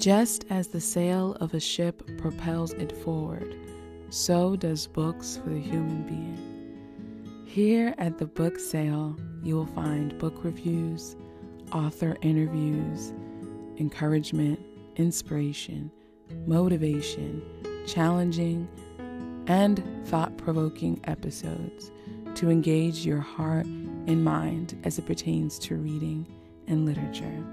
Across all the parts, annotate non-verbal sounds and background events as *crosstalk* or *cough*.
Just as the sail of a ship propels it forward, so does books for the human being. Here at the Book Sail, you will find book reviews, author interviews, encouragement, inspiration, motivation, challenging, and thought provoking episodes to engage your heart and mind as it pertains to reading and literature.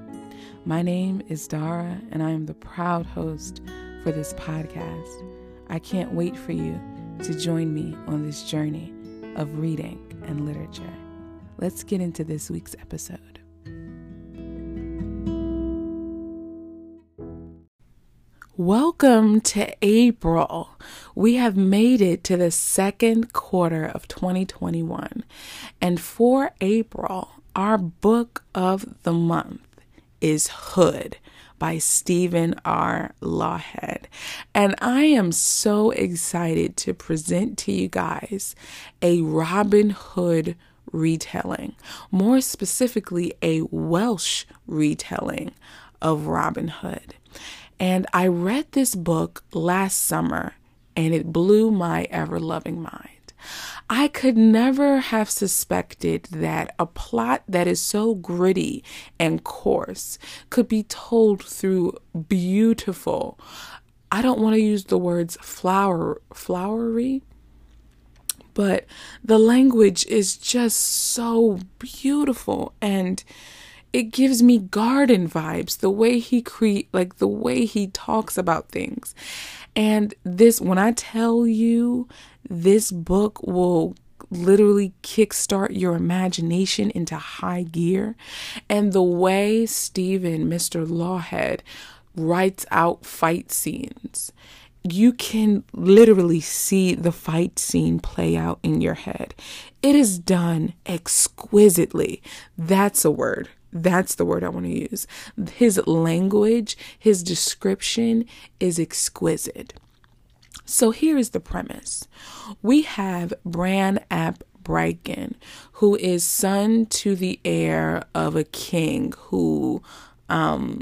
My name is Dara, and I am the proud host for this podcast. I can't wait for you to join me on this journey of reading and literature. Let's get into this week's episode. Welcome to April. We have made it to the second quarter of 2021. And for April, our book of the month is Hood by Stephen R. Lawhead. And I am so excited to present to you guys a Robin Hood retelling, more specifically, a Welsh retelling of Robin Hood. And I read this book last summer and it blew my ever loving mind. I could never have suspected that a plot that is so gritty and coarse could be told through beautiful. I don't want to use the words flower flowery, but the language is just so beautiful and it gives me garden vibes the way he create like the way he talks about things and this when i tell you this book will literally kickstart your imagination into high gear. And the way Stephen, Mr. Lawhead, writes out fight scenes, you can literally see the fight scene play out in your head. It is done exquisitely. That's a word. That's the word I want to use. His language, his description is exquisite. So here is the premise we have Bran ap Brychan, who is son to the heir of a king who um,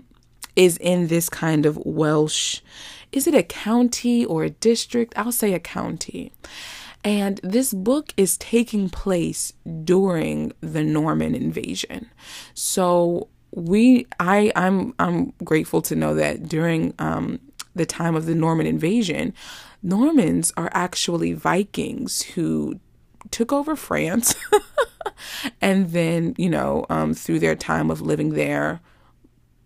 is in this kind of Welsh. Is it a county or a district? I'll say a county. And this book is taking place during the Norman invasion. So we I I'm I'm grateful to know that during um the time of the Norman invasion, Normans are actually Vikings who took over France *laughs* and then, you know, um, through their time of living there,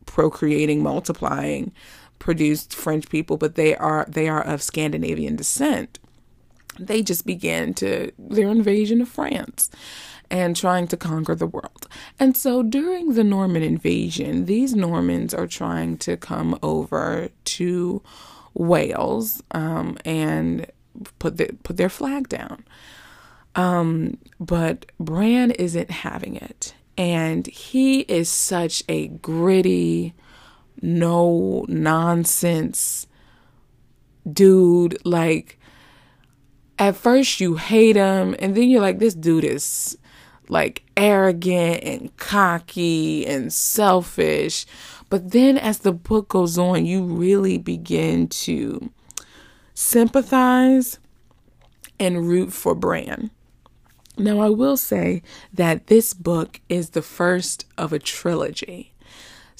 procreating, multiplying, produced French people, but they are they are of Scandinavian descent. They just began to their invasion of France and trying to conquer the world. And so during the Norman invasion, these Normans are trying to come over to Wales um, and put the, put their flag down. Um, but Bran isn't having it, and he is such a gritty, no nonsense dude. Like at first you hate him, and then you're like, this dude is like arrogant and cocky and selfish. But then as the book goes on, you really begin to sympathize and root for Bran. Now, I will say that this book is the first of a trilogy.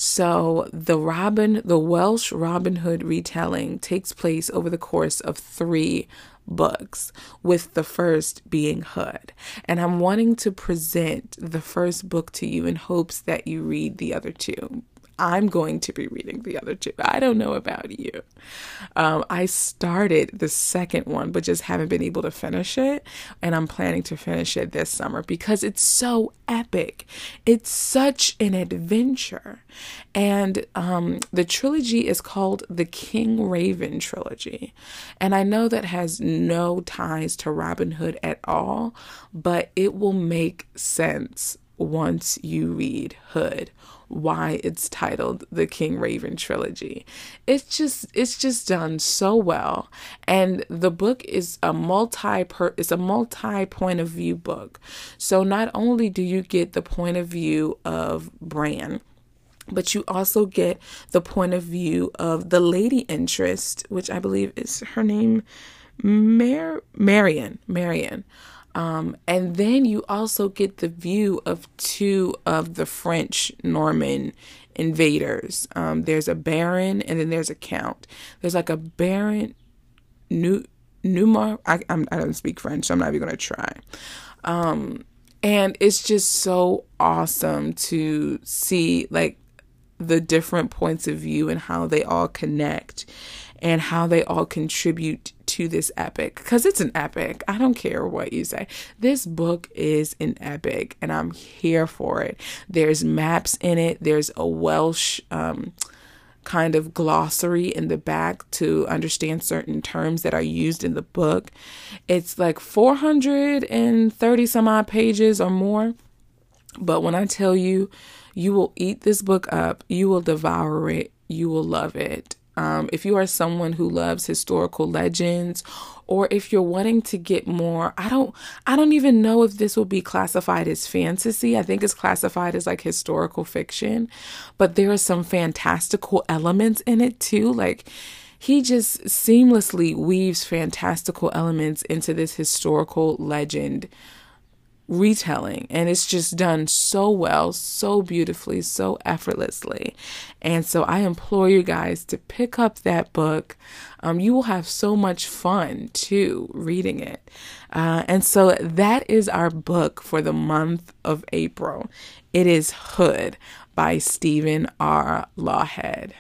So, the Robin, the Welsh Robin Hood retelling takes place over the course of three books, with the first being Hood. And I'm wanting to present the first book to you in hopes that you read the other two. I'm going to be reading the other two. I don't know about you. Um, I started the second one, but just haven't been able to finish it. And I'm planning to finish it this summer because it's so epic. It's such an adventure. And um, the trilogy is called the King Raven trilogy. And I know that has no ties to Robin Hood at all, but it will make sense once you read Hood why it's titled the King Raven trilogy. It's just it's just done so well and the book is a multi it's a multi point of view book. So not only do you get the point of view of Bran but you also get the point of view of the lady interest, which I believe is her name, Mar- Marion. Marion. Um, and then you also get the view of two of the French Norman invaders. Um, there's a baron and then there's a count. There's like a baron, New Numa. I, I'm, I don't speak French, so I'm not even gonna try. Um, and it's just so awesome to see like the different points of view and how they all connect and how they all contribute to this epic because it's an epic. I don't care what you say. This book is an epic and I'm here for it. There's maps in it, there's a Welsh um, kind of glossary in the back to understand certain terms that are used in the book. It's like 430 some odd pages or more. But when I tell you, you will eat this book up, you will devour it, you will love it. Um, if you are someone who loves historical legends or if you're wanting to get more i don't i don't even know if this will be classified as fantasy. I think it's classified as like historical fiction but there are some fantastical elements in it too. Like he just seamlessly weaves fantastical elements into this historical legend retelling and it's just done so well, so beautifully, so effortlessly. And so I implore you guys to pick up that book. Um, you will have so much fun too reading it. Uh, and so that is our book for the month of April. It is Hood by Stephen R. Lawhead.